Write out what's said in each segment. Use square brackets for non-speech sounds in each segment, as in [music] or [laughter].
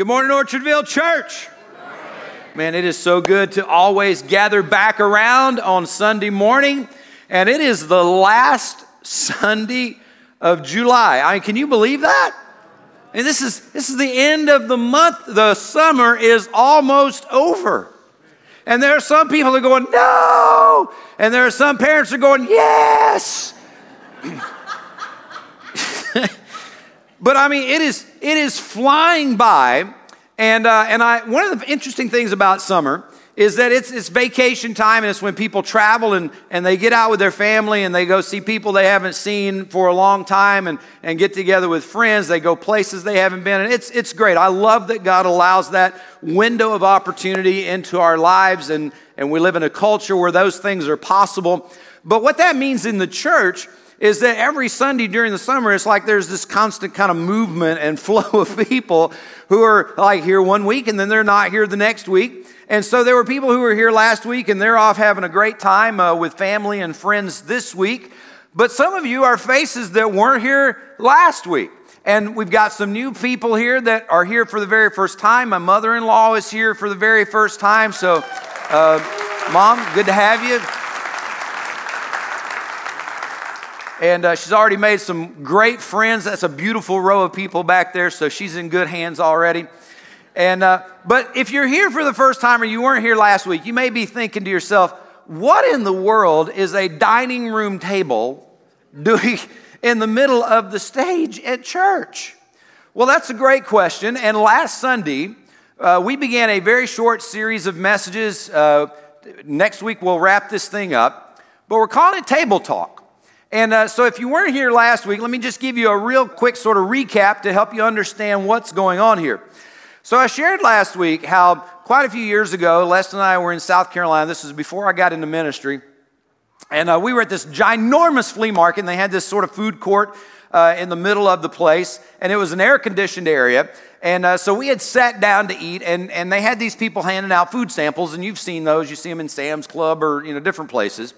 Good morning, Orchardville Church. Man, it is so good to always gather back around on Sunday morning. And it is the last Sunday of July. I mean, can you believe that? And this is this is the end of the month. The summer is almost over. And there are some people that are going, no. And there are some parents that are going, yes. [laughs] [laughs] but I mean, it is it is flying by, and uh, and I one of the interesting things about summer is that it's it's vacation time and it's when people travel and and they get out with their family and they go see people they haven't seen for a long time and and get together with friends. They go places they haven't been, and it's it's great. I love that God allows that window of opportunity into our lives, and and we live in a culture where those things are possible. But what that means in the church is that every Sunday during the summer, it's like there's this constant kind of movement and [laughs] flow of people who are like here one week and then they're not here the next week. And so there were people who were here last week and they're off having a great time uh, with family and friends this week. But some of you are faces that weren't here last week. And we've got some new people here that are here for the very first time. My mother in law is here for the very first time. So, uh, Mom, good to have you. And uh, she's already made some great friends. That's a beautiful row of people back there, so she's in good hands already. And uh, but if you're here for the first time or you weren't here last week, you may be thinking to yourself, "What in the world is a dining room table [laughs] doing in the middle of the stage at church?" Well, that's a great question. And last Sunday, uh, we began a very short series of messages. Uh, next week, we'll wrap this thing up, but we're calling it Table Talk. And uh, so, if you weren't here last week, let me just give you a real quick sort of recap to help you understand what's going on here. So, I shared last week how quite a few years ago, Les and I were in South Carolina. This was before I got into ministry. And uh, we were at this ginormous flea market, and they had this sort of food court uh, in the middle of the place, and it was an air conditioned area. And uh, so we had sat down to eat, and, and they had these people handing out food samples, and you've seen those. You see them in Sam's Club or you know different places.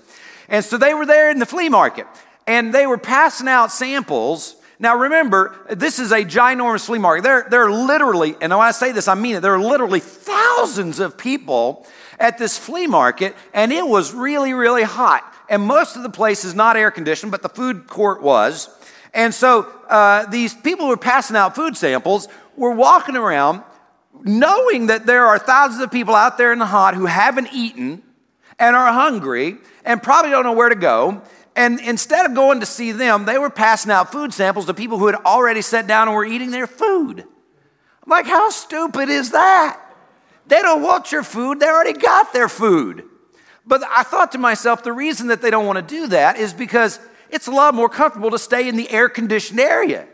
And so they were there in the flea market and they were passing out samples. Now remember, this is a ginormous flea market. There, there are literally, and when I say this, I mean it, there are literally thousands of people at this flea market, and it was really, really hot. And most of the place is not air conditioned, but the food court was. And so uh, these people who were passing out food samples were walking around knowing that there are thousands of people out there in the hot who haven't eaten and are hungry and probably don't know where to go. And instead of going to see them, they were passing out food samples to people who had already sat down and were eating their food. I'm like, how stupid is that? They don't want your food, they already got their food. But I thought to myself, the reason that they don't want to do that is because it's a lot more comfortable to stay in the air conditioned area.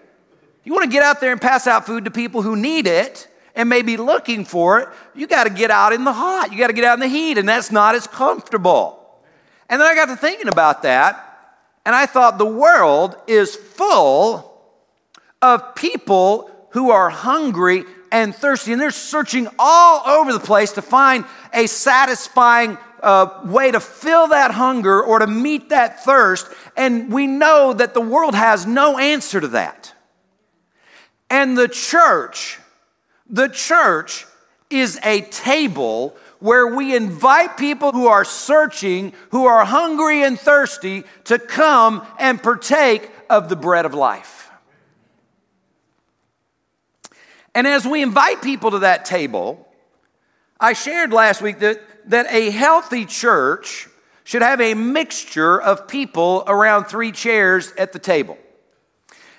You want to get out there and pass out food to people who need it and may be looking for it, you got to get out in the hot. You got to get out in the heat, and that's not as comfortable. And then I got to thinking about that, and I thought the world is full of people who are hungry and thirsty, and they're searching all over the place to find a satisfying uh, way to fill that hunger or to meet that thirst. And we know that the world has no answer to that. And the church, the church is a table where we invite people who are searching, who are hungry and thirsty, to come and partake of the bread of life. And as we invite people to that table, I shared last week that, that a healthy church should have a mixture of people around three chairs at the table.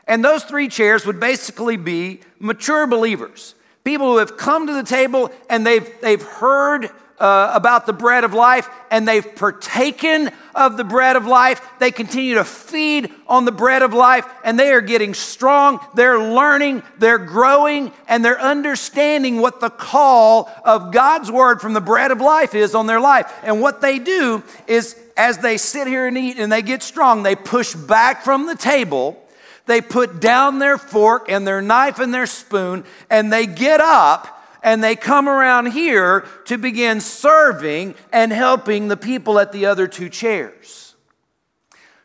And those three chairs would basically be mature believers people who have come to the table and they've, they've heard uh, about the bread of life and they've partaken of the bread of life. They continue to feed on the bread of life and they are getting strong. They're learning, they're growing, and they're understanding what the call of God's word from the bread of life is on their life. And what they do is as they sit here and eat and they get strong, they push back from the table they put down their fork and their knife and their spoon, and they get up and they come around here to begin serving and helping the people at the other two chairs.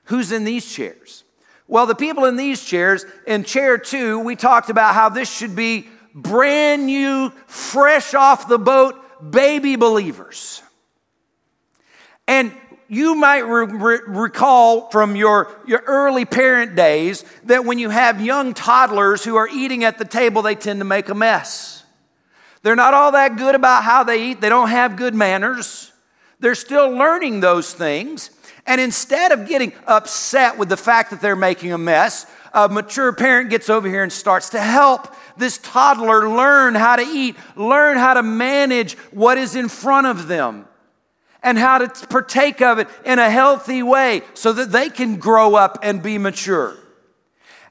Who's in these chairs? Well, the people in these chairs, in chair two, we talked about how this should be brand new, fresh off the boat baby believers. And you might re- re- recall from your, your early parent days that when you have young toddlers who are eating at the table, they tend to make a mess. They're not all that good about how they eat, they don't have good manners. They're still learning those things. And instead of getting upset with the fact that they're making a mess, a mature parent gets over here and starts to help this toddler learn how to eat, learn how to manage what is in front of them, and how to partake of it in a healthy way so that they can grow up and be mature.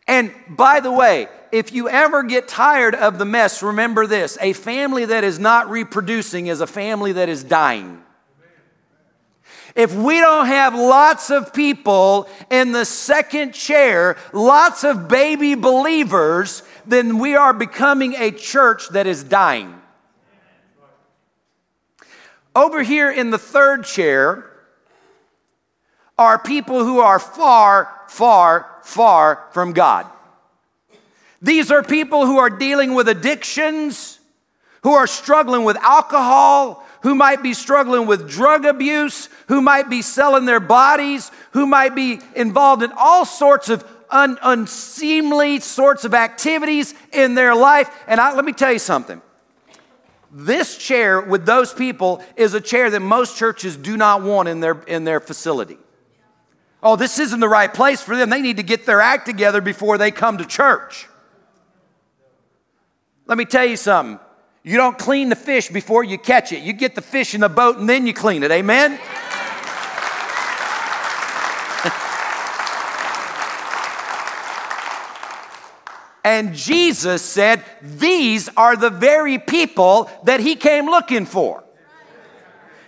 And by the way, if you ever get tired of the mess, remember this a family that is not reproducing is a family that is dying. If we don't have lots of people in the second chair, lots of baby believers, then we are becoming a church that is dying. Over here in the third chair are people who are far, far, far from God. These are people who are dealing with addictions, who are struggling with alcohol, who might be struggling with drug abuse, who might be selling their bodies, who might be involved in all sorts of un- unseemly sorts of activities in their life. And I, let me tell you something. This chair with those people is a chair that most churches do not want in their, in their facility. Oh, this isn't the right place for them. They need to get their act together before they come to church. Let me tell you something. You don't clean the fish before you catch it. You get the fish in the boat and then you clean it. Amen? And Jesus said, These are the very people that he came looking for.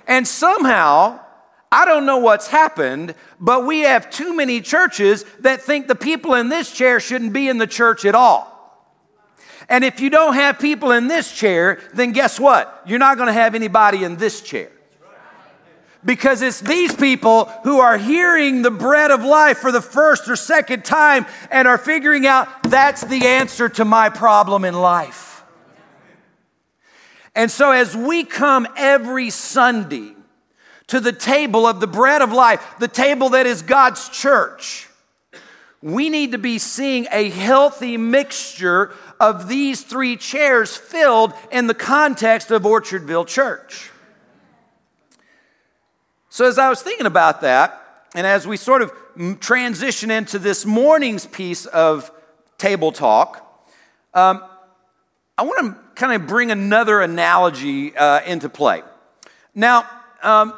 And somehow, I don't know what's happened, but we have too many churches that think the people in this chair shouldn't be in the church at all. And if you don't have people in this chair, then guess what? You're not going to have anybody in this chair because it's these people who are hearing the bread of life for the first or second time and are figuring out that's the answer to my problem in life. And so, as we come every Sunday to the table of the bread of life, the table that is God's church, we need to be seeing a healthy mixture of these three chairs filled in the context of Orchardville Church. So, as I was thinking about that, and as we sort of transition into this morning's piece of table talk, um, I want to kind of bring another analogy uh, into play. Now, um,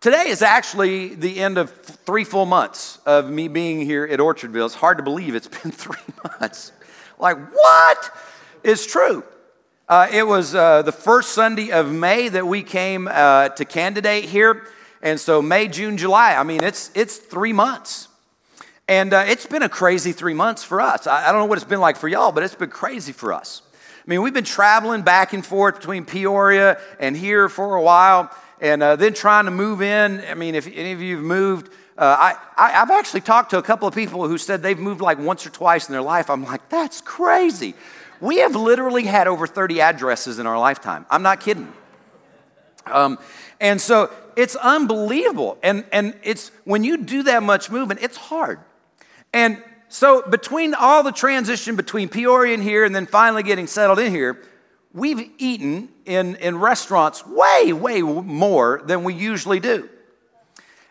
today is actually the end of three full months of me being here at Orchardville. It's hard to believe it's [laughs] been three months. Like, what? It's true. Uh, it was uh, the first Sunday of May that we came uh, to candidate here. And so May, June, July, I mean, it's, it's three months. And uh, it's been a crazy three months for us. I, I don't know what it's been like for y'all, but it's been crazy for us. I mean, we've been traveling back and forth between Peoria and here for a while, and uh, then trying to move in. I mean, if any of you have moved, uh, I, have actually talked to a couple of people who said they've moved like once or twice in their life. I'm like, that's crazy. We have literally had over 30 addresses in our lifetime. I'm not kidding. Um, and so it's unbelievable. And, and it's when you do that much movement, it's hard. And so between all the transition between Peoria and here and then finally getting settled in here, we've eaten in, in restaurants way, way more than we usually do.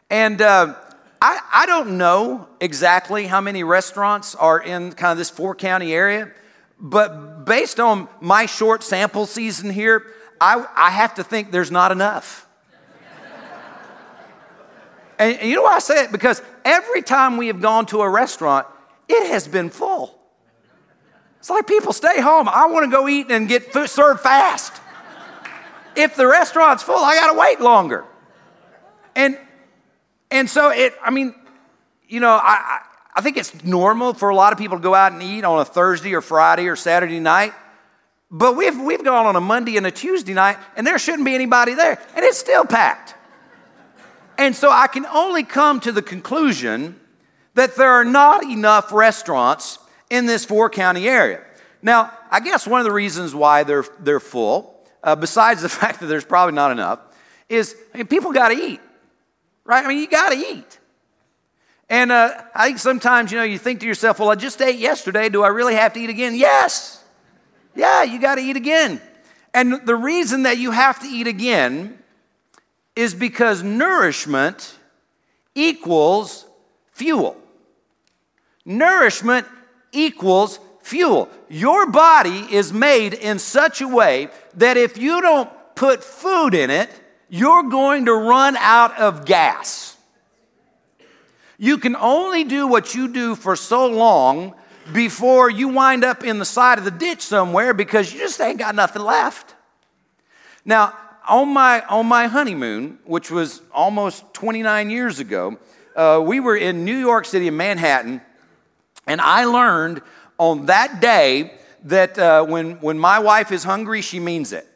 And uh, I, I don't know exactly how many restaurants are in kind of this four county area, but based on my short sample season here, I, I have to think there's not enough. And, you know why I say it? Because every time we have gone to a restaurant, it has been full. It's like people stay home. I want to go eat and get food served fast. If the restaurant's full, I got to wait longer. And and so it, I mean, you know, I, I think it's normal for a lot of people to go out and eat on a Thursday or Friday or Saturday night. But we've, we've gone on a Monday and a Tuesday night, and there shouldn't be anybody there, and it's still packed. And so I can only come to the conclusion that there are not enough restaurants in this four county area. Now, I guess one of the reasons why they're, they're full, uh, besides the [laughs] fact that there's probably not enough, is I mean, people got to eat, right? I mean, you got to eat. And uh, I think sometimes, you know, you think to yourself, well, I just ate yesterday. Do I really have to eat again? Yes. Yeah, you got to eat again. And the reason that you have to eat again is because nourishment equals fuel. Nourishment equals fuel. Your body is made in such a way that if you don't put food in it, you're going to run out of gas. You can only do what you do for so long before you wind up in the side of the ditch somewhere because you just ain't got nothing left. Now, on my, on my honeymoon, which was almost 29 years ago, uh, we were in New York City, in Manhattan, and I learned on that day that uh, when, when my wife is hungry, she means it.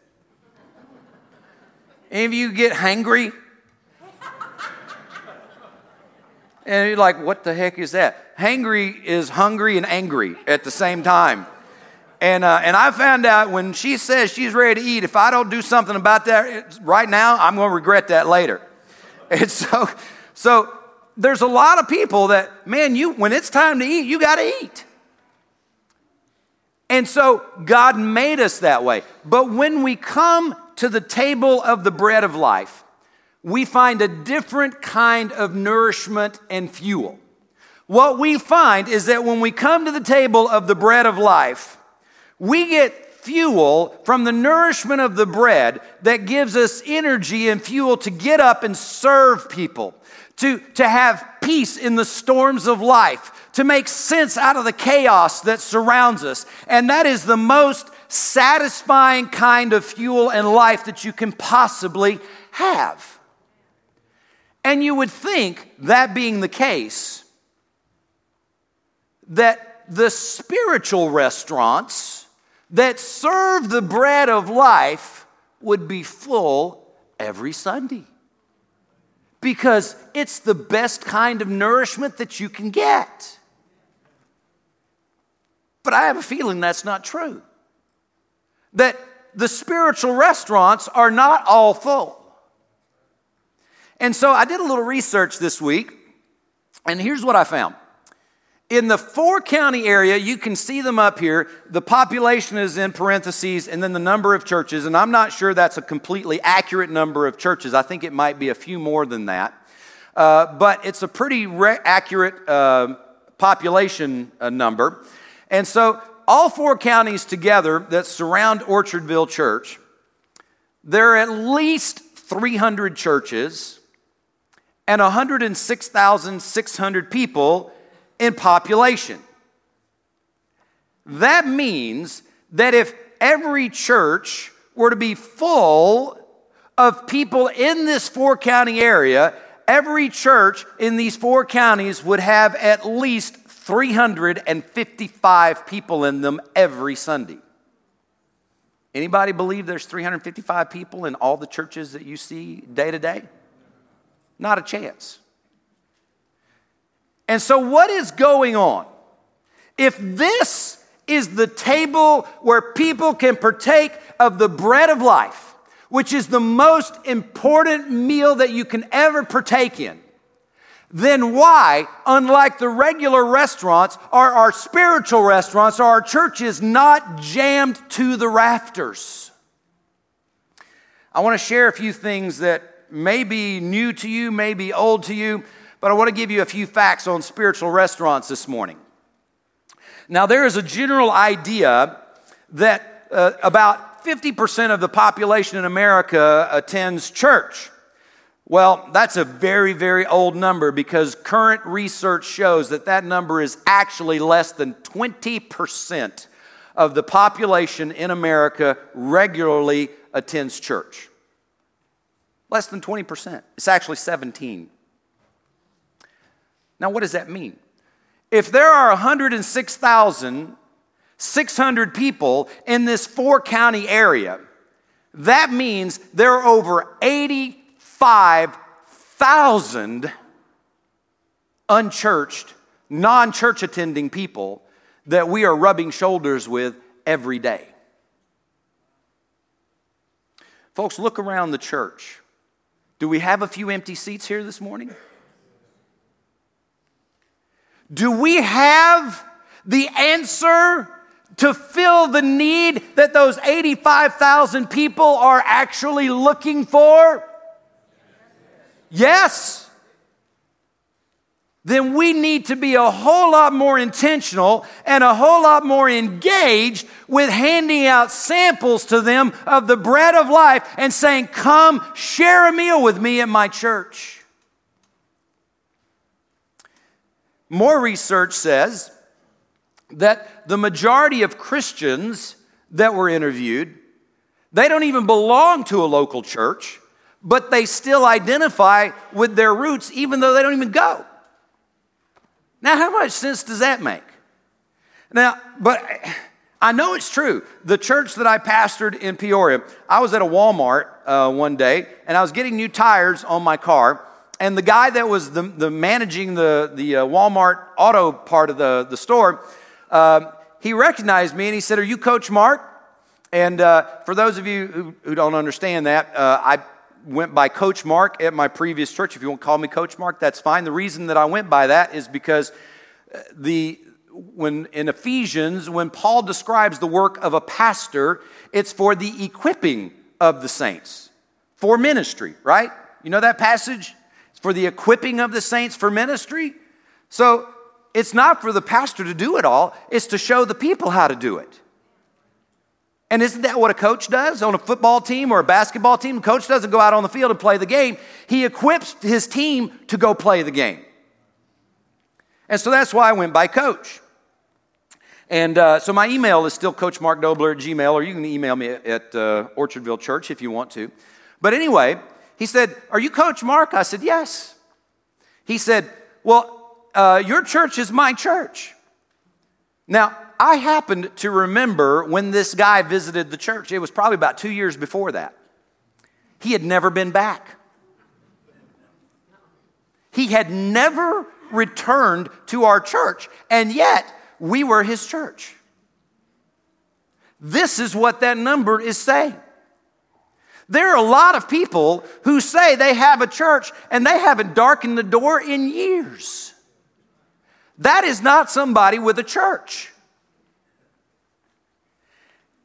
Any of you get hangry? And you're like, what the heck is that? Hangry is hungry and angry at the same time. And, uh, and I found out when she says she's ready to eat, if I don't do something about that right now, I'm going to regret that later. [laughs] And so, so there's a lot of people that, man, you when it's time to eat, you got to eat. And so God made us that way. But when we come to the table of the bread of life, we find a different kind of nourishment and fuel. What we find is that when we come to the table of the bread of life, we get fuel from the nourishment of the bread that gives us energy and fuel to get up and serve people, to, to have peace in the storms of life, to make sense out of the chaos that surrounds us. And that is the most satisfying kind of fuel and life that you can possibly have. And you would think, that being the case, that the spiritual restaurants that serve the bread of life would be full every Sunday. Because it's the best kind of nourishment that you can get. But I have a feeling that's not true. That the spiritual restaurants are not all full. And so I did a little research this week, and here's what I found. In the four county area, you can see them up here. The population is in parentheses and then the number of churches. And I'm not sure that's a completely accurate number of churches. I think it might be a few more than that. Uh, but it's a pretty re- accurate uh, population uh, number. And so, all four counties together that surround Orchardville Church, there are at least 300 churches and 106,600 people in population. That means that if every church were to be full of people in this four county area, every church in these four counties would have at least 355 people in them every Sunday. Anybody believe there's 355 people in all the churches that you see day to day? Not a chance. And so, what is going on? If this is the table where people can partake of the bread of life, which is the most important meal that you can ever partake in, then why, unlike the regular restaurants, are our spiritual restaurants, are our churches not jammed to the rafters? I want to share a few things that may be new to you, may be old to you, but I want to give you a few facts on spiritual restaurants this morning. Now, there is a general idea that uh, about 50% of the population in America attends church. Well, that's a very, very old number because current research shows that that number is actually less than 20% of the population in America regularly attends church. Less than 20%. It's actually 17. Now, what does that mean? If there are 106,600 people in this four county area, that means there are over 85,000 unchurched, non church attending people that we are rubbing shoulders with every day. Folks, look around the church. Do we have a few empty seats here this morning? Do we have the answer to fill the need that those 85,000 people are actually looking for? Yes then we need to be a whole lot more intentional and a whole lot more engaged with handing out samples to them of the bread of life and saying, Come share a meal with me at my church. More research says that the majority of Christians that were interviewed, they don't even belong to a local church, but they still identify with their roots even though they don't even go. Now, how much sense does that make? Now, but I know it's true. The church that I pastored in Peoria, I was at a Walmart uh, one day and I was getting new tires on my car. And the guy that was the, the managing the, the uh, Walmart auto part of the, the store, uh, he recognized me and he said, Are you Coach Mark? And uh, for those of you who, who don't understand that, uh, I went by Coach Mark at my previous church. If you want to call me Coach Mark, that's fine. The reason that I went by that is because uh, the when in Ephesians, when Paul describes the work of a pastor, it's for the equipping of the saints for ministry, right? You know that passage? For the equipping of the saints for ministry. So it's not for the pastor to do it all, it's to show the people how to do it. And isn't that what a coach does on a football team or a basketball team? The coach doesn't go out on the field and play the game, he equips his team to go play the game. And so that's why I went by coach. And uh, so my email is still Coach Mark Doebler at Gmail, or you can email me at, at uh, Orchardville Church if you want to. But anyway, he said, Are you Coach Mark? I said, Yes. He said, Well, uh, your church is my church. Now, I happened to remember when this guy visited the church. It was probably about two years before that. He had never been back. He had never returned to our church, and yet we were his church. This is what that number is saying. There are a lot of people who say they have a church and they haven't darkened the door in years. That is not somebody with a church.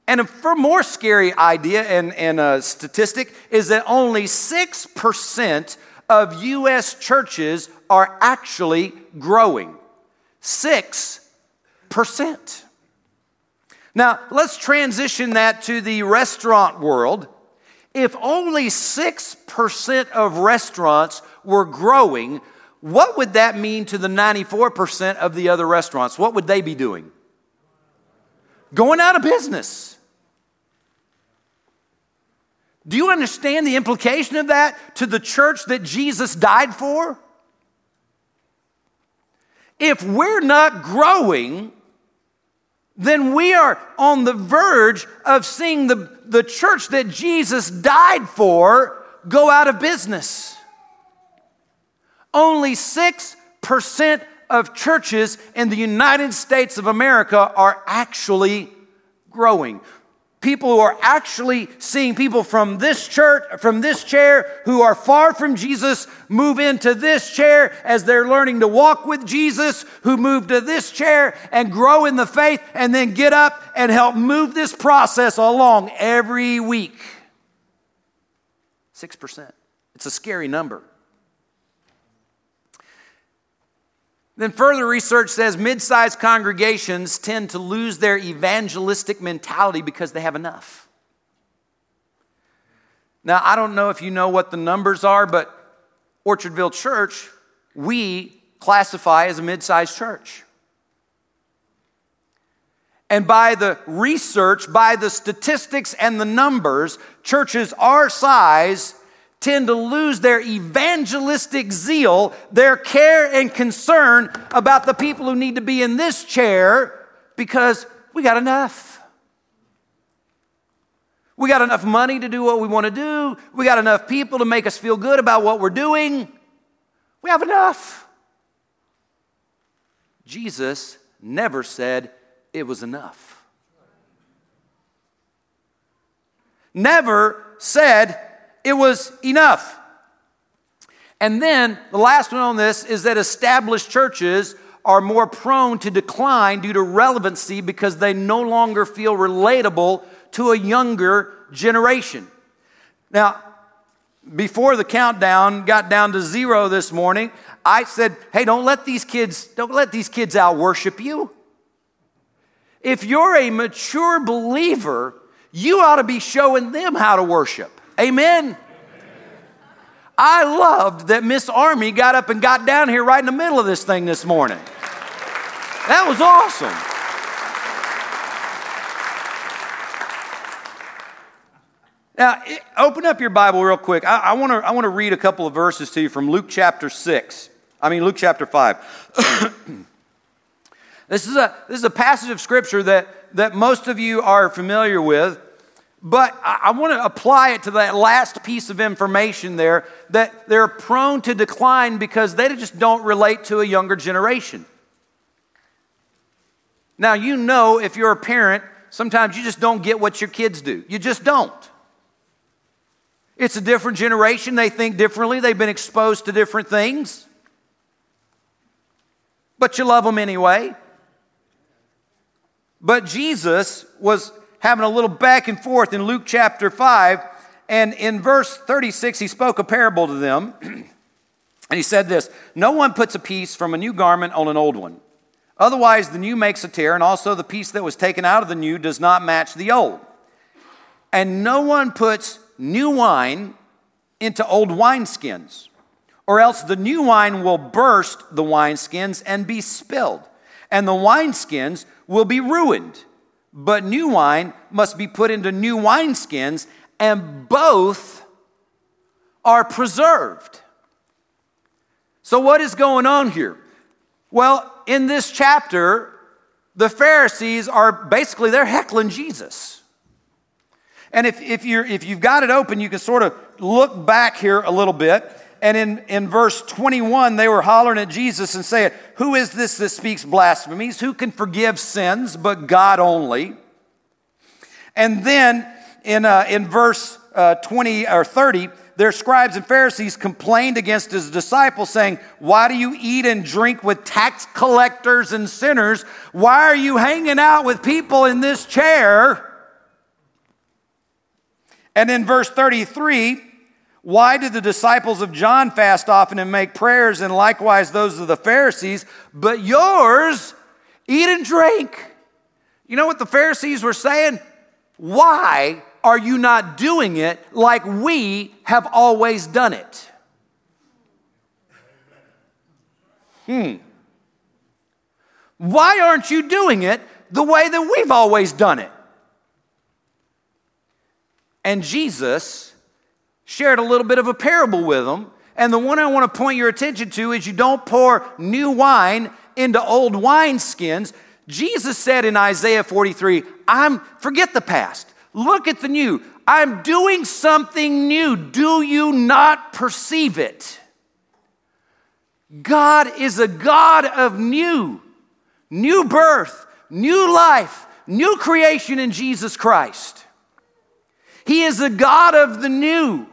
And a more scary idea and, and a statistic is that only 6% of U.S. churches are actually growing. 6%. Now, let's transition that to the restaurant world. If only 6% of restaurants were growing, what would that mean to the 94% of the other restaurants? What would they be doing? Going out of business. Do you understand the implication of that to the church that Jesus died for? If we're not growing, then we are on the verge of seeing the, the church that Jesus died for go out of business. Only 6% of churches in the United States of America are actually growing people who are actually seeing people from this church, from this chair, who are far from Jesus, move into this chair as they're learning to walk with Jesus, who move to this chair and grow in the faith, and then get up and help move this process along every week. 6%. It's a scary number. Then further research says mid sized congregations tend to lose their evangelistic mentality because they have enough. Now, I don't know if you know what the numbers are, but Orchardville Church, we classify as a mid sized church. And by the research, by the statistics and the numbers, churches our size tend to lose their evangelistic zeal, their care and concern about the people who need to be in this chair because we got enough. We got enough money to do what we want to do. We got enough people to make us feel good about what we're doing. We have enough. Jesus never said it was enough. never said it was enough. And then the last one on this is that established churches are more prone to decline due to relevancy because they no longer feel relatable to a younger generation. Now, before the countdown got down to zero this morning, I said, "Hey, don't let these kids don't let these kids out worship you. If you're a mature believer, you ought to be showing them how to worship." Amen. I loved that Miss Army got up and got down here right in the middle of this thing this morning. That was awesome. Now, open up your Bible real quick. I, I want to I wanna read a couple of verses to you from Luke chapter 6. I mean, Luke chapter 5. [clears throat] this, is a, this is a passage of Scripture that, that most of you are familiar with. But I, want to apply it to that last piece of information there that they're prone to decline because they just don't relate to a younger generation. Now, you know, if you're a parent, sometimes you just don't get what your kids do. You just don't. It's a different generation. They think differently. They've been exposed to different things. But you love them anyway. But Jesus was having a little back and forth in Luke chapter 5. And in verse 36, he spoke a parable to them. [clears throat] and he said this No one puts a piece from a new garment on an old one. Otherwise, the new makes a tear, and also the piece that was taken out of the new does not match the old. And no one puts new wine into old wineskins, or else the new wine will burst the wineskins and be spilled, and the wineskins will be ruined but new wine must be put into new wineskins, and both are preserved. So, what is going on here? Well, in this chapter, the Pharisees are basically they're heckling Jesus. And if, if, you're, if you've got it open, you can sort of look back here a little bit. And in, in verse 21, they were hollering at Jesus and saying, Who is this that speaks blasphemies? Who can forgive sins but God only? And then in, uh, in verse uh, 20 or 30, their scribes and Pharisees complained against his disciples, saying, Why do you eat and drink with tax collectors and sinners? Why are you hanging out with people in this chair? And in verse 33, why did the disciples of John fast often and make prayers, and likewise those of the Pharisees, but yours eat and drink? You know what the Pharisees were saying? Why are you not doing it like we have always done it? Hmm. Why aren't you doing it the way that we've always done it? And Jesus shared a little bit of a parable with them. And the one I want to point your attention to is you don't pour new wine into old wineskins. Jesus said in Isaiah 43, I'm forget the past. Look at the new. I'm doing something new. Do you not perceive it? God is a God of new, new birth, new life, new creation in Jesus Christ. He is a God of the new.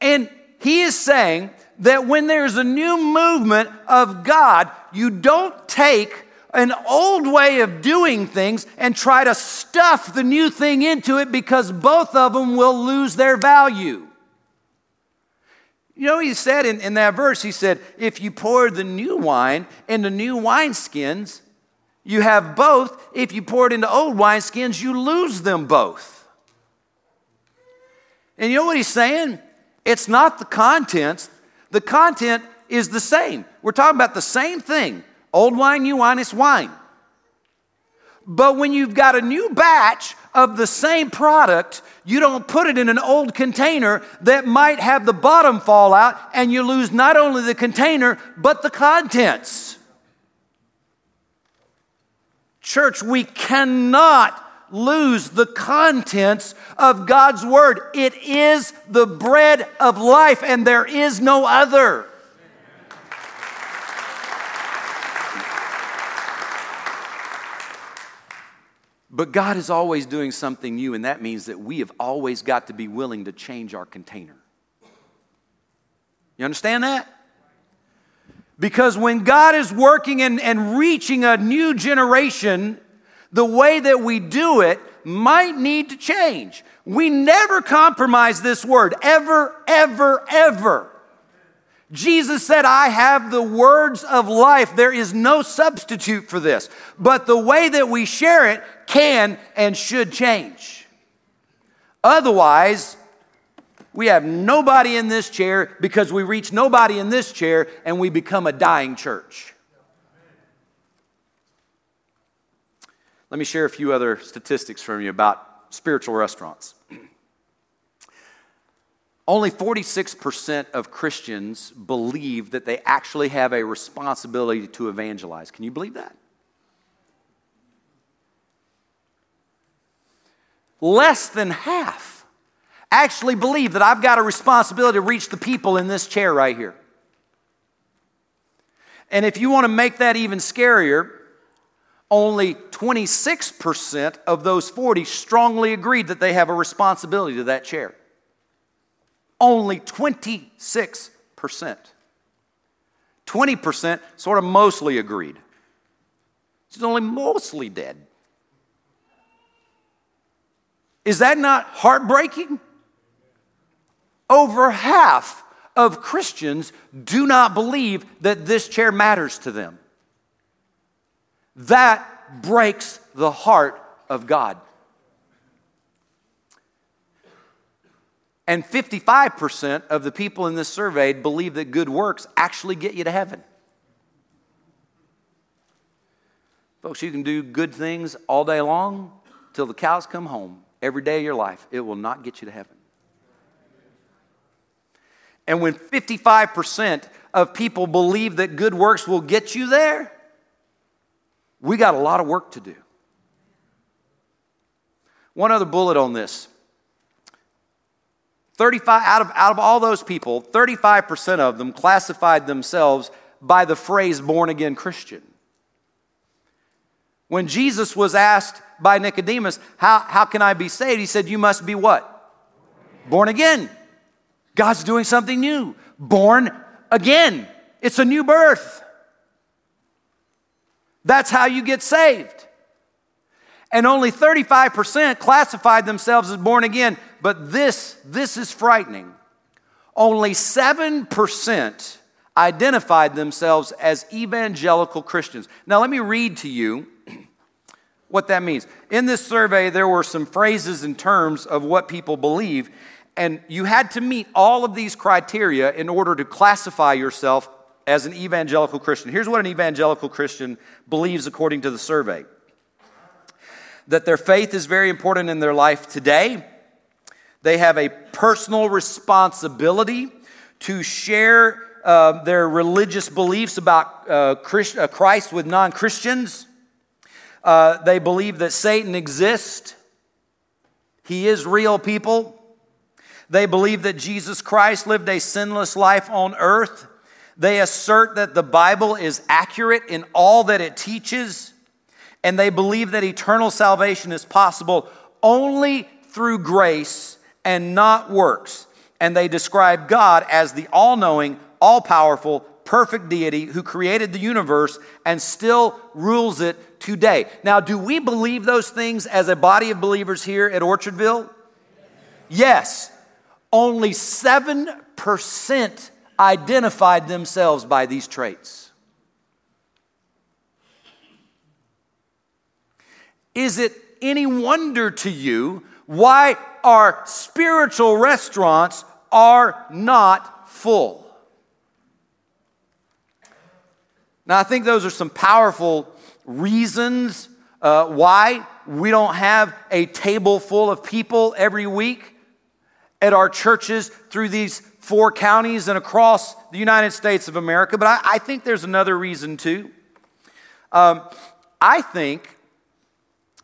And he is saying that when there's a new movement of God, you don't take an old way of doing things and try to stuff the new thing into it because both of them will lose their value. You know, he said in, in that verse, he said, if you pour the new wine into new wineskins, you have both. If you pour it into old wineskins, you lose them both. And you know what he's saying? It's not the contents, the content is the same. We're talking about the same thing old wine, new wine, it's wine. But when you've got a new batch of the same product, you don't put it in an old container that might have the bottom fall out and you lose not only the container, but the contents. Church, we cannot lose the contents of God's Word. It is the bread of life, and there is no other. But God is always doing something new, and that means that we have always got to be willing to change our container. You understand that? Because when God is working and, and reaching a new generation, the way that we do it might need to change. We never compromise this word, ever, ever, ever. Jesus said, I have the words of life. There is no substitute for this. But the way that we share it can and should change. Otherwise, we have nobody in this chair because we reach nobody in this chair and we become a dying church. Let me share a few other statistics from you about spiritual restaurants. Only 46% of Christians believe that they actually have a responsibility to evangelize. Can you believe that? Less than half actually believe that I've got a responsibility to reach the people in this chair right here. And if you want to make that even scarier, only 26% of those 40 strongly agreed that they have a responsibility to that chair. Only 26%. 20% sort of mostly agreed. She's only mostly dead. Is that not heartbreaking? Over half of Christians do not believe that this chair matters to them. That breaks the heart of God. And 55% of the people in this survey believe that good works actually get you to heaven. Folks, you can do good things all day long till the cows come home. Every day of your life, it will not get you to heaven. And when 55% of people believe that good works will get you there, we got a lot of work to do. One other bullet on this 35 out of, out of all those people, 35% of them classified themselves by the phrase born again Christian. When Jesus was asked by Nicodemus, how, how can I be saved? He said, You must be what? Born again. God's doing something new. Born again. It's a new birth. That's how you get saved. And only 35% classified themselves as born again. But this, this is frightening. Only 7% identified themselves as evangelical Christians. Now, let me read to you [clears throat] what that means. In this survey, there were some phrases and terms of what people believe, and you had to meet all of these criteria in order to classify yourself as an evangelical Christian. Here's what an evangelical Christian believes according to the survey that their faith is very important in their life today they have a personal responsibility to share uh, their religious beliefs about uh, Christ, uh, Christ with non Christians. Uh, they believe that Satan exists, he is real, people. They believe that Jesus Christ lived a sinless life on earth. They assert that the Bible is accurate in all that it teaches. And they believe that eternal salvation is possible only through grace and not works. And they describe God as the all knowing, all powerful, perfect deity who created the universe and still rules it today. Now, do we believe those things as a body of believers here at Orchardville? Yes. Only 7% identified themselves by these traits. Is it any wonder to you why our spiritual restaurants are not full. Now, I think those are some powerful reasons uh, why we don't have a table full of people every week at our churches through these four counties and across the United States of America. But I, I think there's another reason too. Um, I think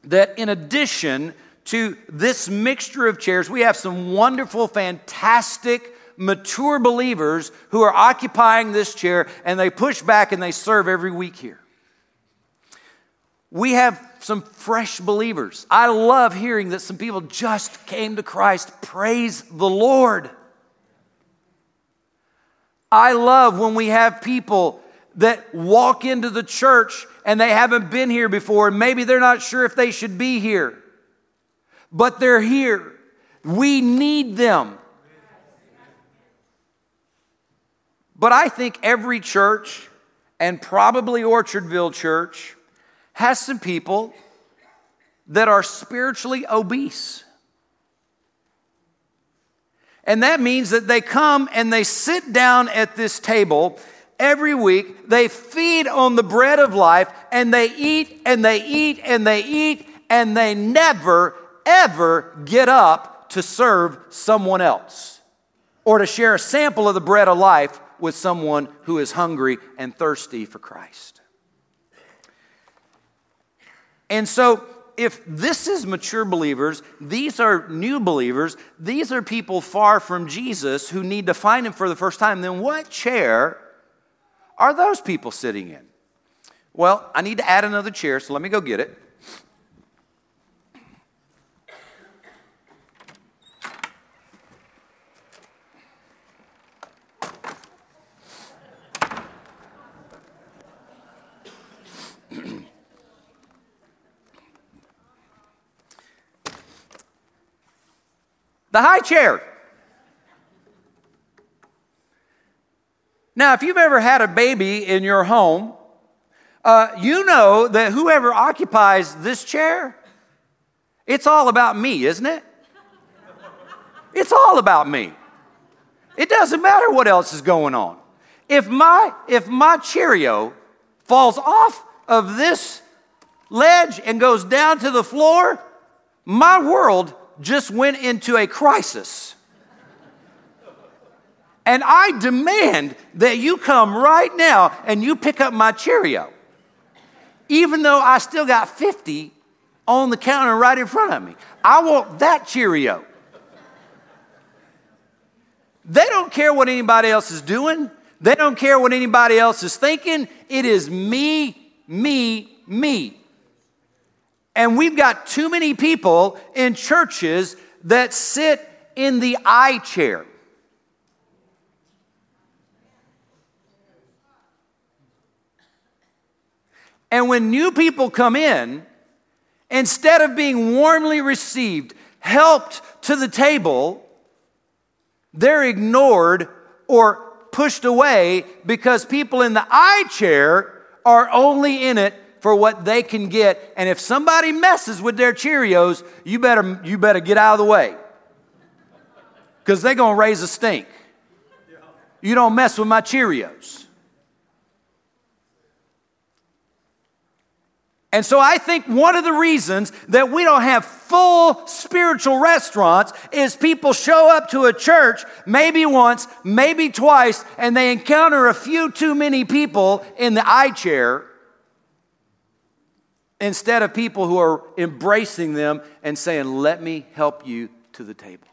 that in addition to this mixture of chairs, we have some wonderful, fantastic, mature believers who are occupying this chair and they push back and they serve every week here. we have some fresh believers. I love hearing that some people just came to Christ. Praise the Lord. I love when we have people that walk into the church and they haven't been here before, and maybe they're not sure if they should be here, but they're here. We need them. But I think every church, and probably Orchardville Church, has some people that are spiritually obese. And that means that they come and they sit down at this table every week. They feed on the bread of life and they eat and they eat and they eat and they never, ever get up to serve someone else or to share a sample of the bread of life with someone who is hungry and thirsty for Christ. And so, if this is mature believers, these are new believers, these are people far from Jesus who need to find him for the first time, then what chair are those people sitting in? Well, I need to add another chair, so let me go get it. The high chair. Now, if you've ever had a baby in your home, uh, you know that whoever occupies this chair, it's all about me, isn't it? It's all about me. It doesn't matter what else is going on. If my if my Cheerio falls off of this ledge and goes down to the floor, my world just went into a crisis. And I demand that you come right now and you pick up my Cheerio, even though I still got 50 on the counter right in front of me. I want that Cheerio. They don't care what anybody else is doing. They don't care what anybody else is thinking. It is me, me, me. And we've got too many people in churches that sit in the I chair. And when new people come in, instead of being warmly received, helped to the table, they're ignored or pushed away because people in the I chair are only in it for what they can get. And if somebody messes with their Cheerios, you better, you better get out of the way. Because they're going to raise a stink. You don't mess with my Cheerios. And so I think one of the reasons that we don't have full spiritual restaurants is people show up to a church maybe once, maybe twice, and they encounter a few too many people in the I chair instead of people who are embracing them and saying, Let me help you to the table.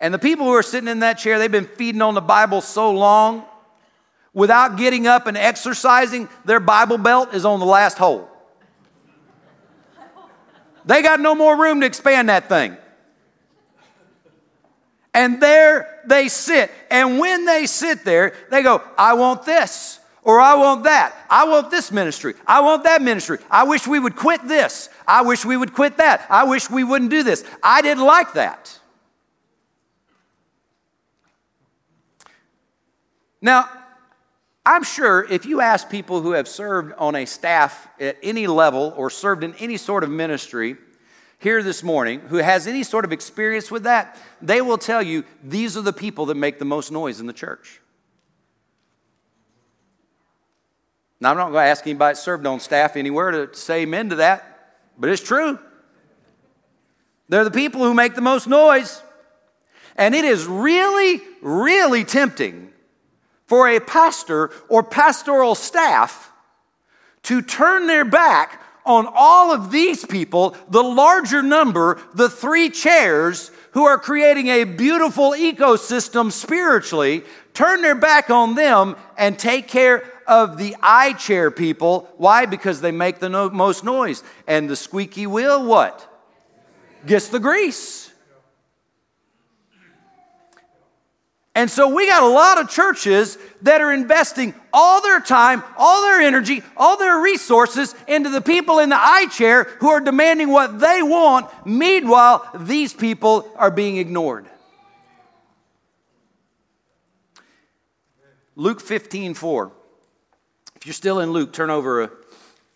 And the people who are sitting in that chair, they've been feeding on the Bible so long, without getting up and exercising, their Bible belt is on the last hole. They got no more room to expand that thing. And there they sit. And when they sit there, they go, I want this. Or I want that. I want this ministry. I want that ministry. I wish we would quit this. I wish we would quit that. I wish we wouldn't do this. I didn't like that. Now, I'm sure if you ask people who have served on a staff at any level or served in any sort of ministry here this morning who has any sort of experience with that, they will tell you these are the people that make the most noise in the church. Now, I'm not going to ask anybody that served on staff anywhere to say amen to that, but it's true. They're the people who make the most noise. And it is really, really tempting for a pastor or pastoral staff to turn their back on all of these people, the larger number, the three chairs who are creating a beautiful ecosystem spiritually, turn their back on them and take care of the I chair people. Why? Because they make the no- most noise. And the squeaky wheel, what? Gets the grease. And so we got a lot of churches that are investing all their time, all their energy, all their resources into the people in the I chair who are demanding what they want. Meanwhile, these people are being ignored. Luke 15, 4. If you're still in Luke, turn over a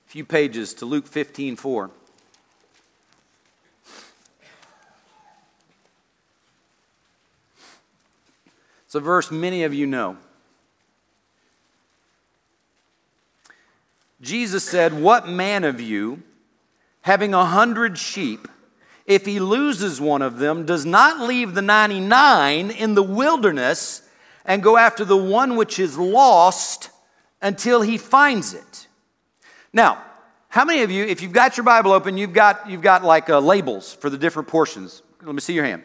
few pages to Luke 15, 4. It's a verse many of you know. Jesus said, What man of you, having a hundred sheep, if he loses one of them, does not leave the 99 in the wilderness and go after the one which is lost until he finds it? Now, how many of you, if you've got your Bible open, you've got, you've got like uh, labels for the different portions? Let me see your hand.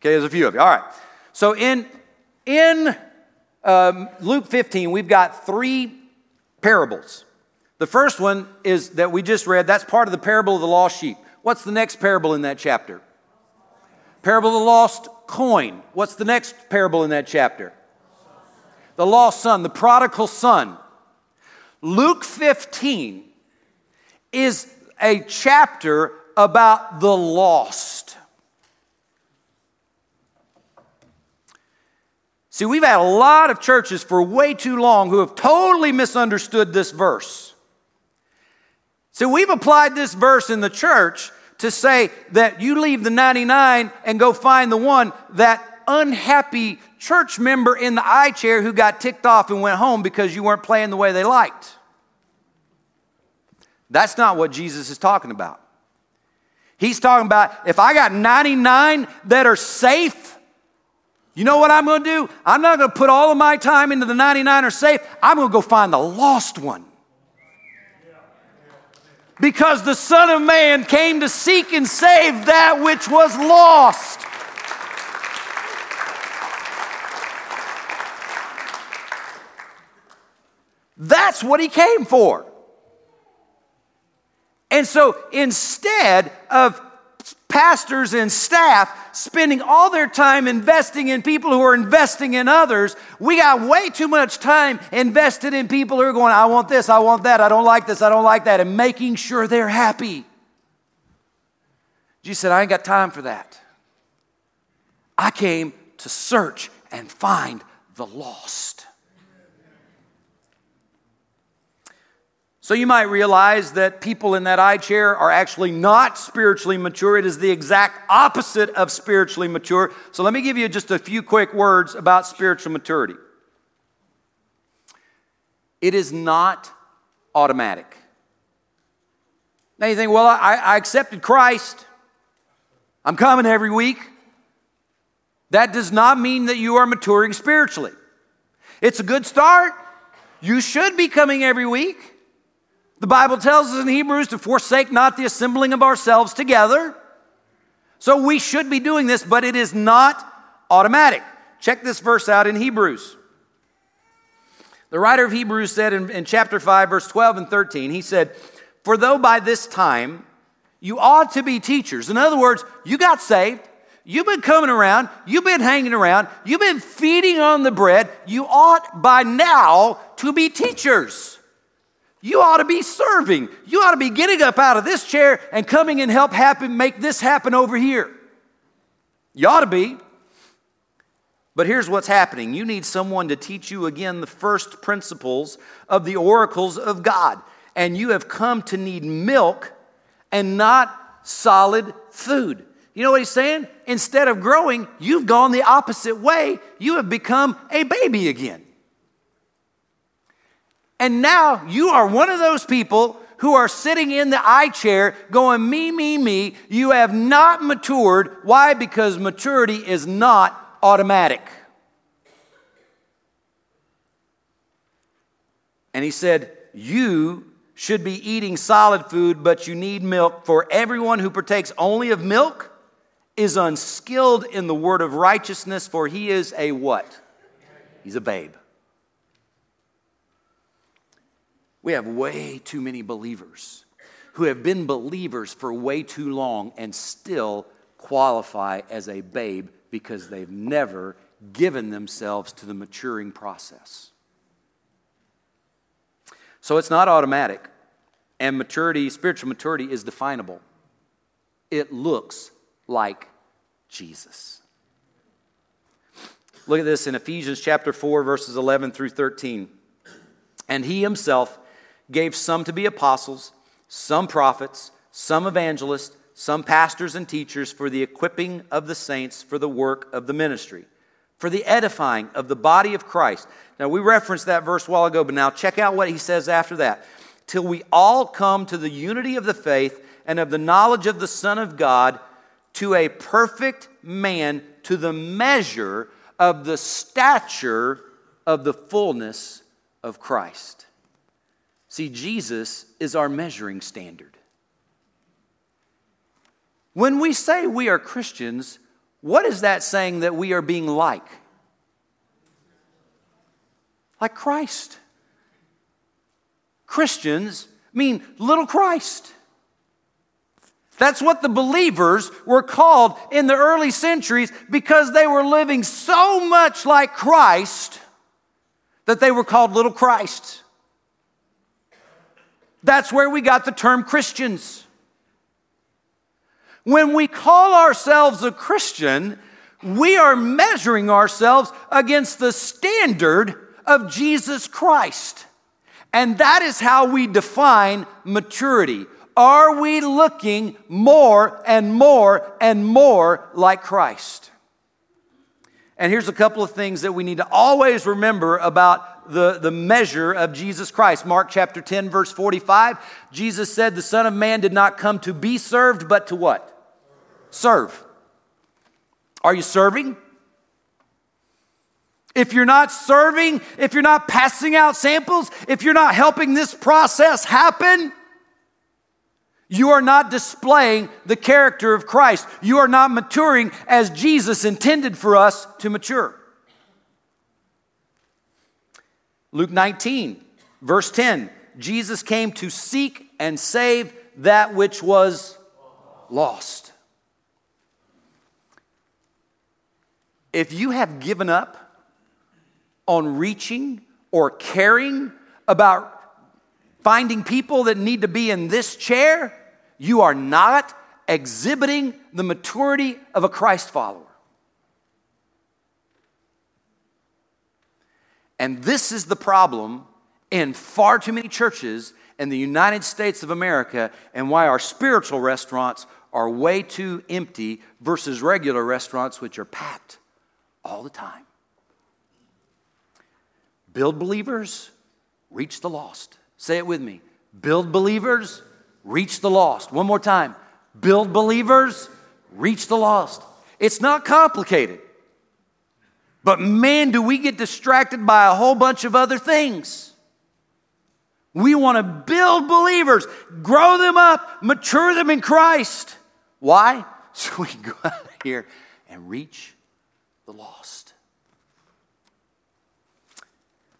Okay, there's a few of you. All right. So in, in um, Luke 15, we've got three parables. The first one is that we just read, that's part of the parable of the lost sheep. What's the next parable in that chapter? Parable of the lost coin. What's the next parable in that chapter? The lost son, the prodigal son. Luke 15 is a chapter about the lost. See, we've had a lot of churches for way too long who have totally misunderstood this verse. So we've applied this verse in the church to say that you leave the 99 and go find the one that unhappy church member in the I chair who got ticked off and went home because you weren't playing the way they liked. That's not what Jesus is talking about. He's talking about if I got 99 that are safe, you know what I'm going to do? I'm not going to put all of my time into the 99 are safe. I'm going to go find the lost one. Because the Son of Man came to seek and save that which was lost. That's what he came for. And so instead of pastors and staff spending all their time investing in people who are investing in others, we got way too much time invested in people who are going, I want this, I want that, I don't like this, I don't like that, and making sure they're happy. Jesus said, I ain't got time for that. I came to search and find the lost. So you might realize that people in that I chair are actually not spiritually mature. It is the exact opposite of spiritually mature. So let me give you just a few quick words about spiritual maturity. It is not automatic. Now you think, well, I, I accepted Christ. I'm coming every week. That does not mean that you are maturing spiritually. It's a good start. You should be coming every week. The Bible tells us in Hebrews to forsake not the assembling of ourselves together. So we should be doing this, but it is not automatic. Check this verse out in Hebrews. The writer of Hebrews said in, in, chapter 5, verse 12 and 13, he said, For though by this time you ought to be teachers. In other words, you got saved, you've been coming around, you've been hanging around, you've been feeding on the bread, you ought by now to be teachers. You ought to be serving. You ought to be getting up out of this chair and coming and help happen, make this happen over here. You ought to be. But here's what's happening you need someone to teach you again the first principles of the oracles of God. And you have come to need milk and not solid food. You know what he's saying? Instead of growing, you've gone the opposite way. You have become a baby again. And now you are one of those people who are sitting in the I chair going, me, me, me. You have not matured. Why? Because maturity is not automatic. And he said, You should be eating solid food, but you need milk. For everyone who partakes only of milk is unskilled in the word of righteousness, for he is a what? He's a babe. We have way too many believers who have been believers for way too long and still qualify as a babe because they've never given themselves to the maturing process. So it's not automatic, and maturity, spiritual maturity, is definable. It looks like Jesus. Look at this in Ephesians chapter 4, verses 11 through 13. And he himself gave some to be apostles, some prophets, some evangelists, some pastors and teachers for the equipping of the saints for the work of the ministry, for the edifying of the body of Christ. Now, we referenced that verse a while ago, but now check out what he says after that. Till we all come to the unity of the faith and of the knowledge of the Son of God, to a perfect man, to the measure of the stature of the fullness of Christ. See, Jesus is our measuring standard. When we say we are Christians, what is that saying that we are being like? Like Christ. Christians mean little Christ. That's what the believers were called in the early centuries because they were living so much like Christ that they were called little Christ. That's where we got the term Christians. When we call ourselves a Christian, we are measuring ourselves against the standard of Jesus Christ. And that is how we define maturity. Are we looking more and more and more like Christ? And here's a couple of things that we need to always remember about the, the measure of Jesus Christ. Mark chapter 10, verse 45, Jesus said, The Son of Man did not come to be served, but to what? Serve. Are you serving? If you're not serving, if you're not passing out samples, if you're not helping this process happen, you are not displaying the character of Christ. You are not maturing as Jesus intended for us to mature. Luke 19, verse 10 Jesus came to seek and save that which was lost. If you have given up on reaching or caring about finding people that need to be in this chair, you are not exhibiting the maturity of a Christ follower. And this is the problem in far too many churches in the United States of America, and why our spiritual restaurants are way too empty versus regular restaurants, which are packed all the time. Build believers, reach the lost. Say it with me. Build believers, reach the lost. One more time. Build believers, reach the lost. It's not complicated. But man, do we get distracted by a whole bunch of other things. We want to build believers, grow them up, mature them in Christ. Why? [laughs] So we can go out here and reach the lost.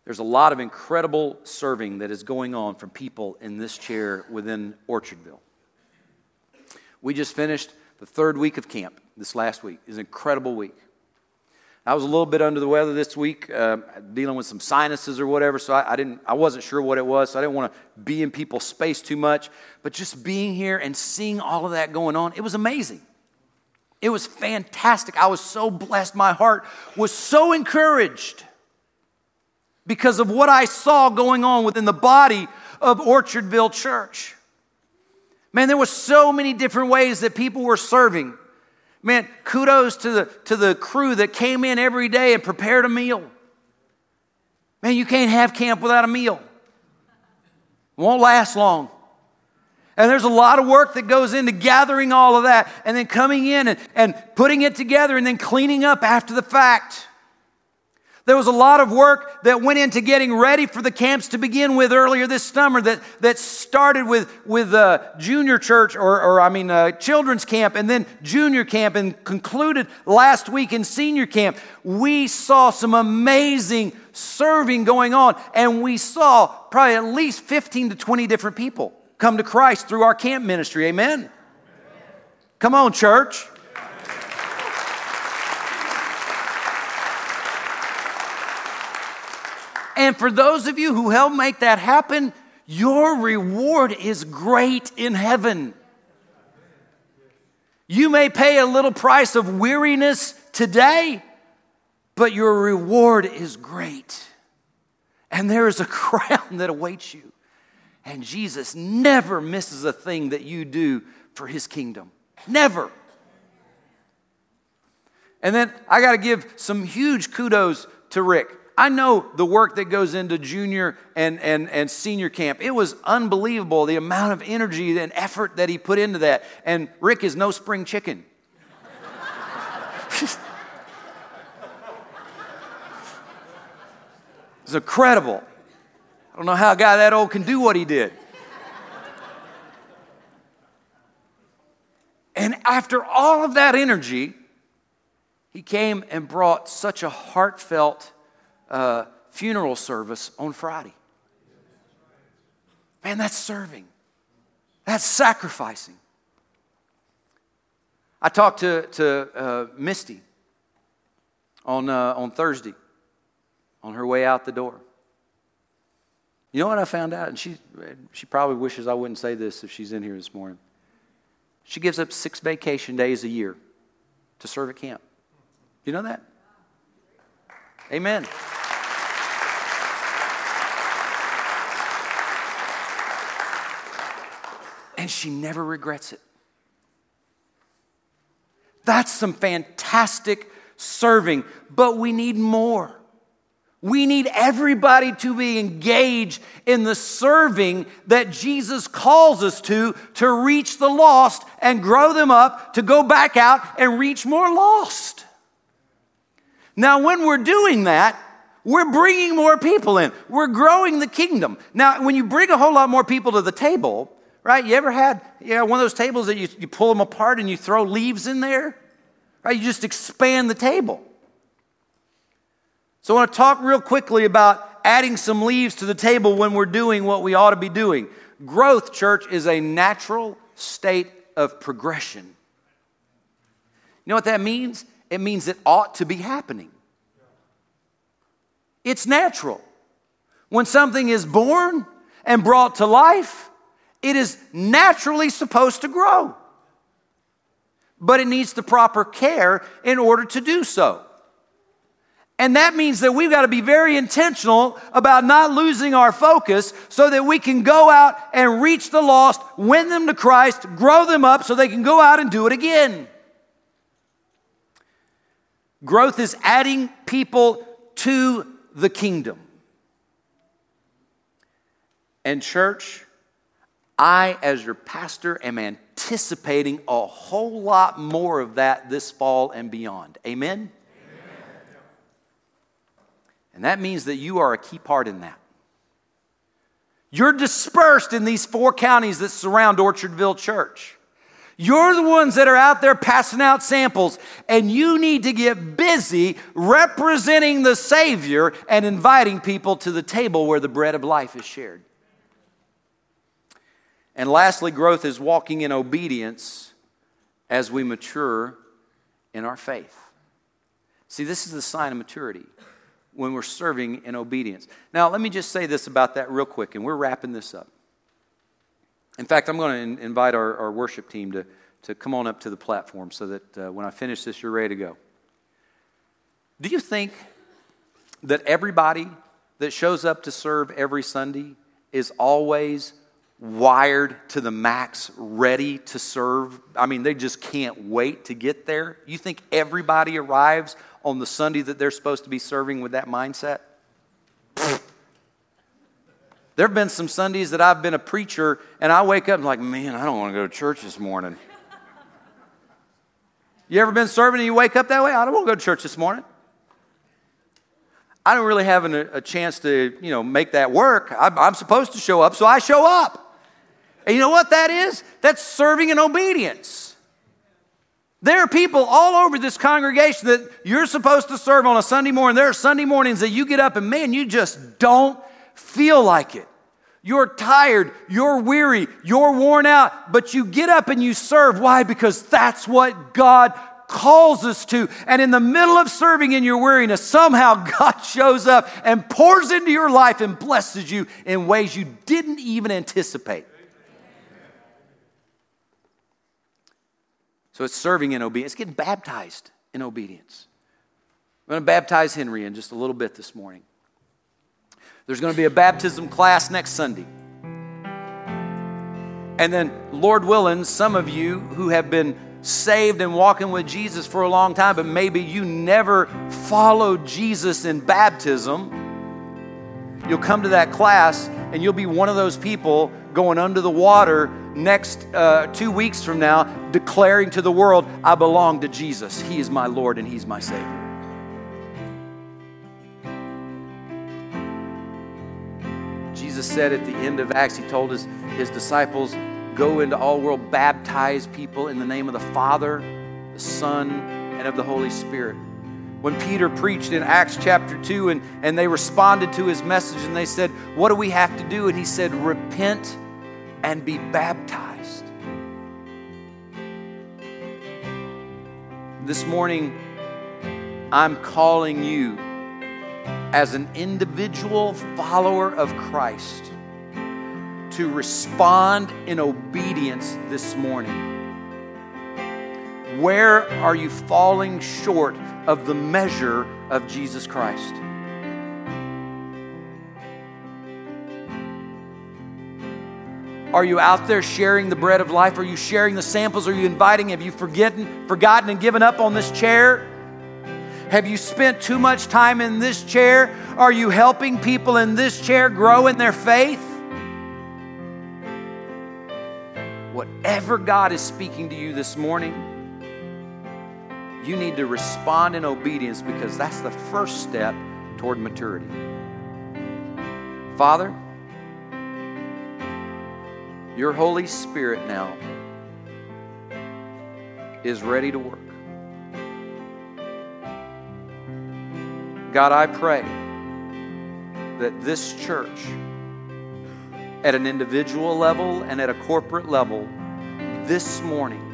There's a lot of incredible serving that is going on from people in this chair within Orchardville. We just finished the third week of camp this last week. It was an incredible week. I was a little bit under the weather this week, uh, dealing with some sinuses or whatever, so I, I, didn't, I wasn't sure what it was, so I didn't want to be in people's space too much. But just being here and seeing all of that going on, it was amazing. It was fantastic. I was so blessed. My heart was so encouraged because of what I saw going on within the body of Orchardville Church. Man, there were so many different ways that people were serving. Man, kudos to the, to the crew that came in every day and prepared a meal. Man, you can't have camp without a meal. It won't last long. And there's a lot of work that goes into gathering all of that and then coming in and, and putting it together and then cleaning up after the fact. There was a lot of work that went into getting ready for the camps to begin with earlier this summer that, that started with, with uh, junior church, or, or I mean, uh, children's camp, and then junior camp, and concluded last week in senior camp. We saw some amazing serving going on, and we saw probably at least 15 to 20 different people come to Christ through our camp ministry. Amen. Come on, church. And for those of you who help make that happen, your reward is great in heaven. You may pay a little price of weariness today, but your reward is great. And there is a [laughs] crown that awaits you. And Jesus never misses a thing that you do for his kingdom. Never. And then I got to give some huge kudos to Rick. I know the work that goes into junior and, and, and senior camp. It was unbelievable the amount of energy and effort that he put into that. And Rick is no spring chicken. [laughs] it's incredible. I don't know how a guy that old can do what he did. And after all of that energy, he came and brought such a heartfelt uh, funeral service on Friday. Man, that's serving. That's sacrificing. I talked to, to uh, Misty on, uh, on Thursday on her way out the door. You know what I found out? And she, she probably wishes I wouldn't say this if she's in here this morning. She gives up six vacation days a year to serve at camp. You know that? Amen. And she never regrets it. That's some fantastic serving, but we need more. We need everybody to be engaged in the serving that Jesus calls us to, to reach the lost and grow them up, to go back out and reach more lost. Now, when we're doing that, we're bringing more people in. We're growing the kingdom. Now, when you bring a whole lot more people to the table, right? You ever had you know, one of those tables that you, you pull them apart and you throw leaves in there? Right? You just expand the table. So I want to talk real quickly about adding some leaves to the table when we're doing what we ought to be doing. Growth, church, is a natural state of progression. You know what that means? It means it ought to be happening. It's natural. When something is born and brought to life, it is naturally supposed to grow, but it needs the proper care in order to do so. And that means that we've got to be very intentional about not losing our focus so that we can go out and reach the lost, win them to Christ, grow them up so they can go out and do it again. Growth is adding people to the kingdom. And, church, I, as your pastor, am anticipating a whole lot more of that this fall and beyond. Amen? Amen? And that means that you are a key part in that. You're dispersed in these four counties that surround Orchardville Church. You're the ones that are out there passing out samples, and you need to get busy representing the Savior and inviting people to the table where the bread of life is shared. And lastly, growth is walking in obedience as we mature in our faith. See, this is the sign of maturity when we're serving in obedience. Now, let me just say this about that real quick, and we're wrapping this up. In fact, I'm going to invite our, our worship team to, to come on up to the platform so that uh, when I finish this, you're ready to go. Do you think that everybody that shows up to serve every Sunday is always wired to the max, ready to serve. I mean, they just can't wait to get there. You think everybody arrives on the Sunday that they're supposed to be serving with that mindset? There have been some Sundays that I've been a preacher and I wake up and like, man, I don't want to go to church this morning. You ever been serving and you wake up that way? I don't want to go to church this morning. I don't really have an, a chance to, you know, make that work. I'm, I'm supposed to show up, so I show up. And you know what that is? That's serving in obedience. There are people all over this congregation that you're supposed to serve on a Sunday morning. There are Sunday mornings that you get up and man, you just don't feel like it. You're tired, you're weary, you're worn out, but you get up and you serve. Why? Because that's what God calls us to. And in the middle of serving in your weariness, somehow [laughs] God shows up and pours into your life and blesses you in ways you didn't even anticipate. So it's serving in obedience, it's getting baptized in obedience. I'm going to baptize Henry in just a little bit this morning. There's going to be a baptism class next Sunday. And then, Lord willing, some of you who have been saved and walking with Jesus for a long time, but maybe you never followed Jesus in baptism, you'll come to that class and you'll be one of those people going under the water next uh, two weeks from now, declaring to the world, I belong to Jesus. He is my Lord and He's my Savior. Jesus said at the end of Acts, he told his, his disciples, Go into all world, baptize people in the name of the Father, the Son, and of the Holy Spirit. When Peter preached in Acts chapter 2 and, and they responded to his message and they said, What do we have to do? And he said, Repent and be baptized. This morning, I'm calling you as an individual follower of Christ to respond in obedience this morning? Where are you falling short of the measure of Jesus Christ? Are you out there sharing the bread of life? Are you sharing the samples? Are you inviting? Have you forgotten, forgotten and given up on this chair? Have you spent too much time in this chair? Are you helping people in this chair grow in their faith? Whatever God is speaking to you this morning, you need to respond in obedience because that's the first step toward maturity. Father, your Holy Spirit now is ready to work. God, I pray that this church, at an individual level and at a corporate level, this morning,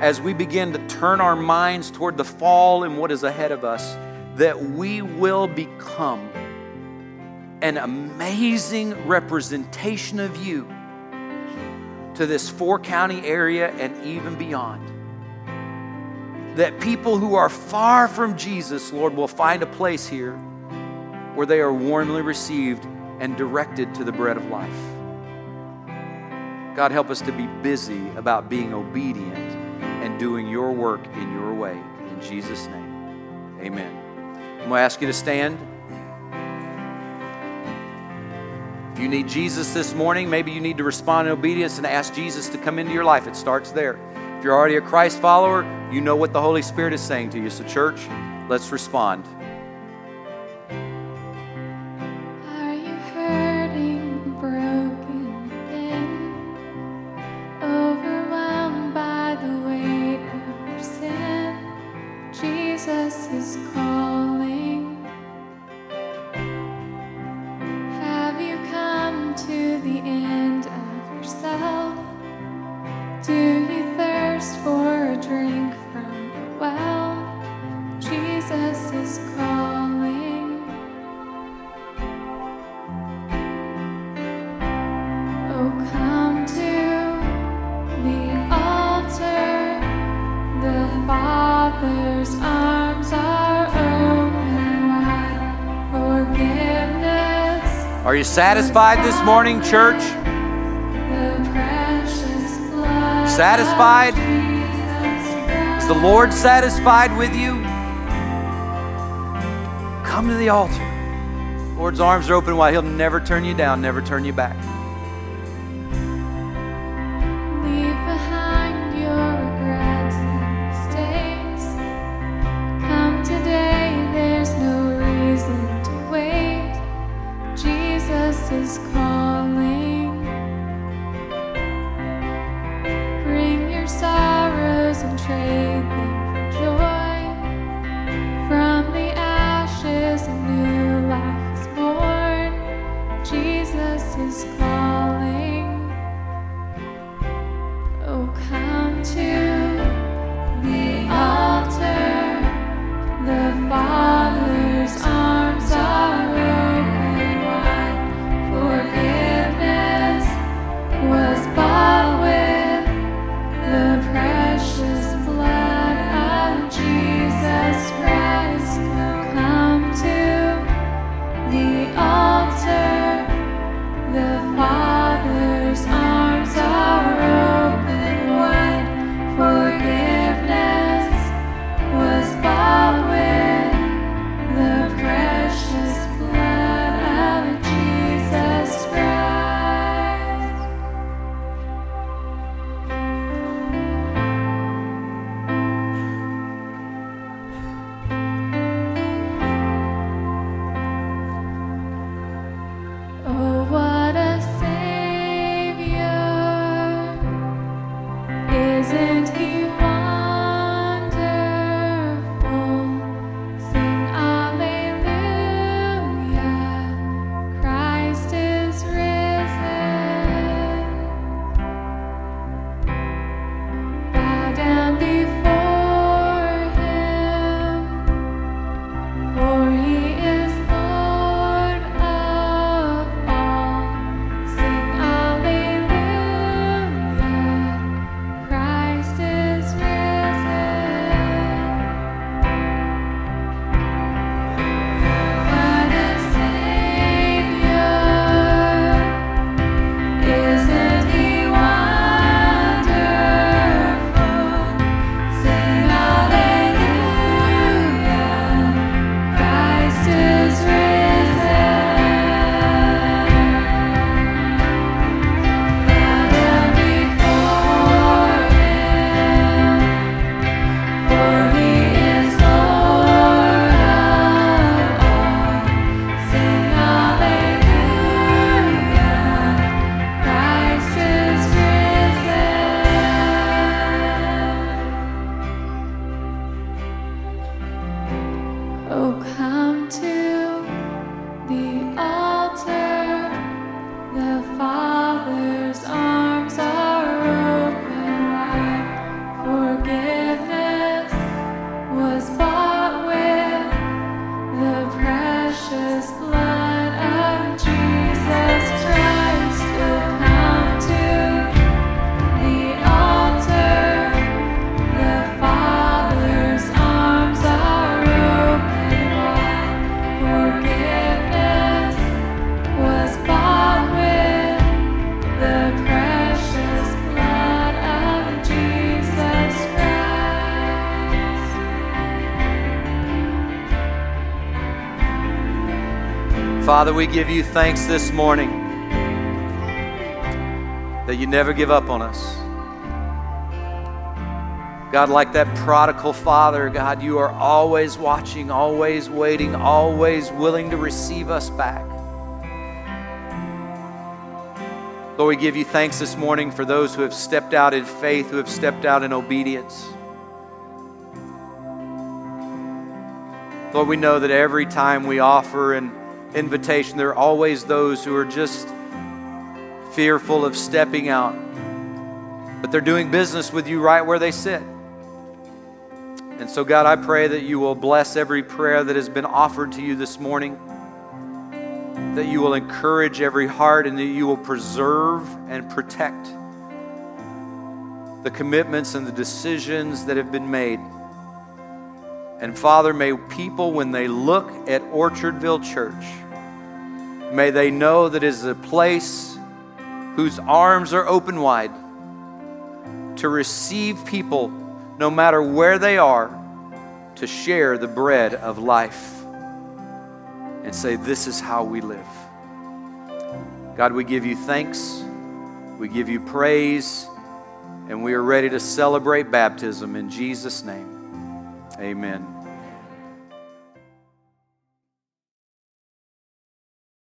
as we begin to turn our minds toward the fall and what is ahead of us, that we will become an amazing representation of you to this four county area and even beyond that people who are far from Jesus, Lord, will find a place here where they are warmly received and directed to the bread of life. God, help us to be busy about being obedient and doing your work in your way. In Jesus' name, amen. I'm going to ask you to stand. If you need Jesus this morning, maybe you need to respond in obedience and ask Jesus to come into your life. It starts there. If you're already a Christ follower, you know what the Holy Spirit is saying to you. So, church, let's respond. Are you satisfied this morning, church? Satisfied? Is the Lord satisfied with you? Come to the altar. Lord's arms are open wide. He'll never turn you down, never turn you back. Father, we give you thanks this morning that you never give up on us. God, like that prodigal father, God, you are always watching, always waiting, always willing to receive us back. Lord, we give you thanks this morning for those who have stepped out in faith, who have stepped out in obedience. Lord, we know that every time we offer and invitation, there are always those who are just fearful of stepping out, but they're doing business with you right where they sit. And so, God, I pray that you will bless every prayer that has been offered to you this morning, that you will encourage every heart, and that you will preserve and protect the commitments and the decisions that have been made. And Father, may people, when they look at Orchardville Church, may they know that it is a place whose arms are open wide to receive people, no matter where they are, to share the bread of life and say, This is how we live. God, we give you thanks, we give you praise, and we are ready to celebrate baptism in Jesus' name. Amen.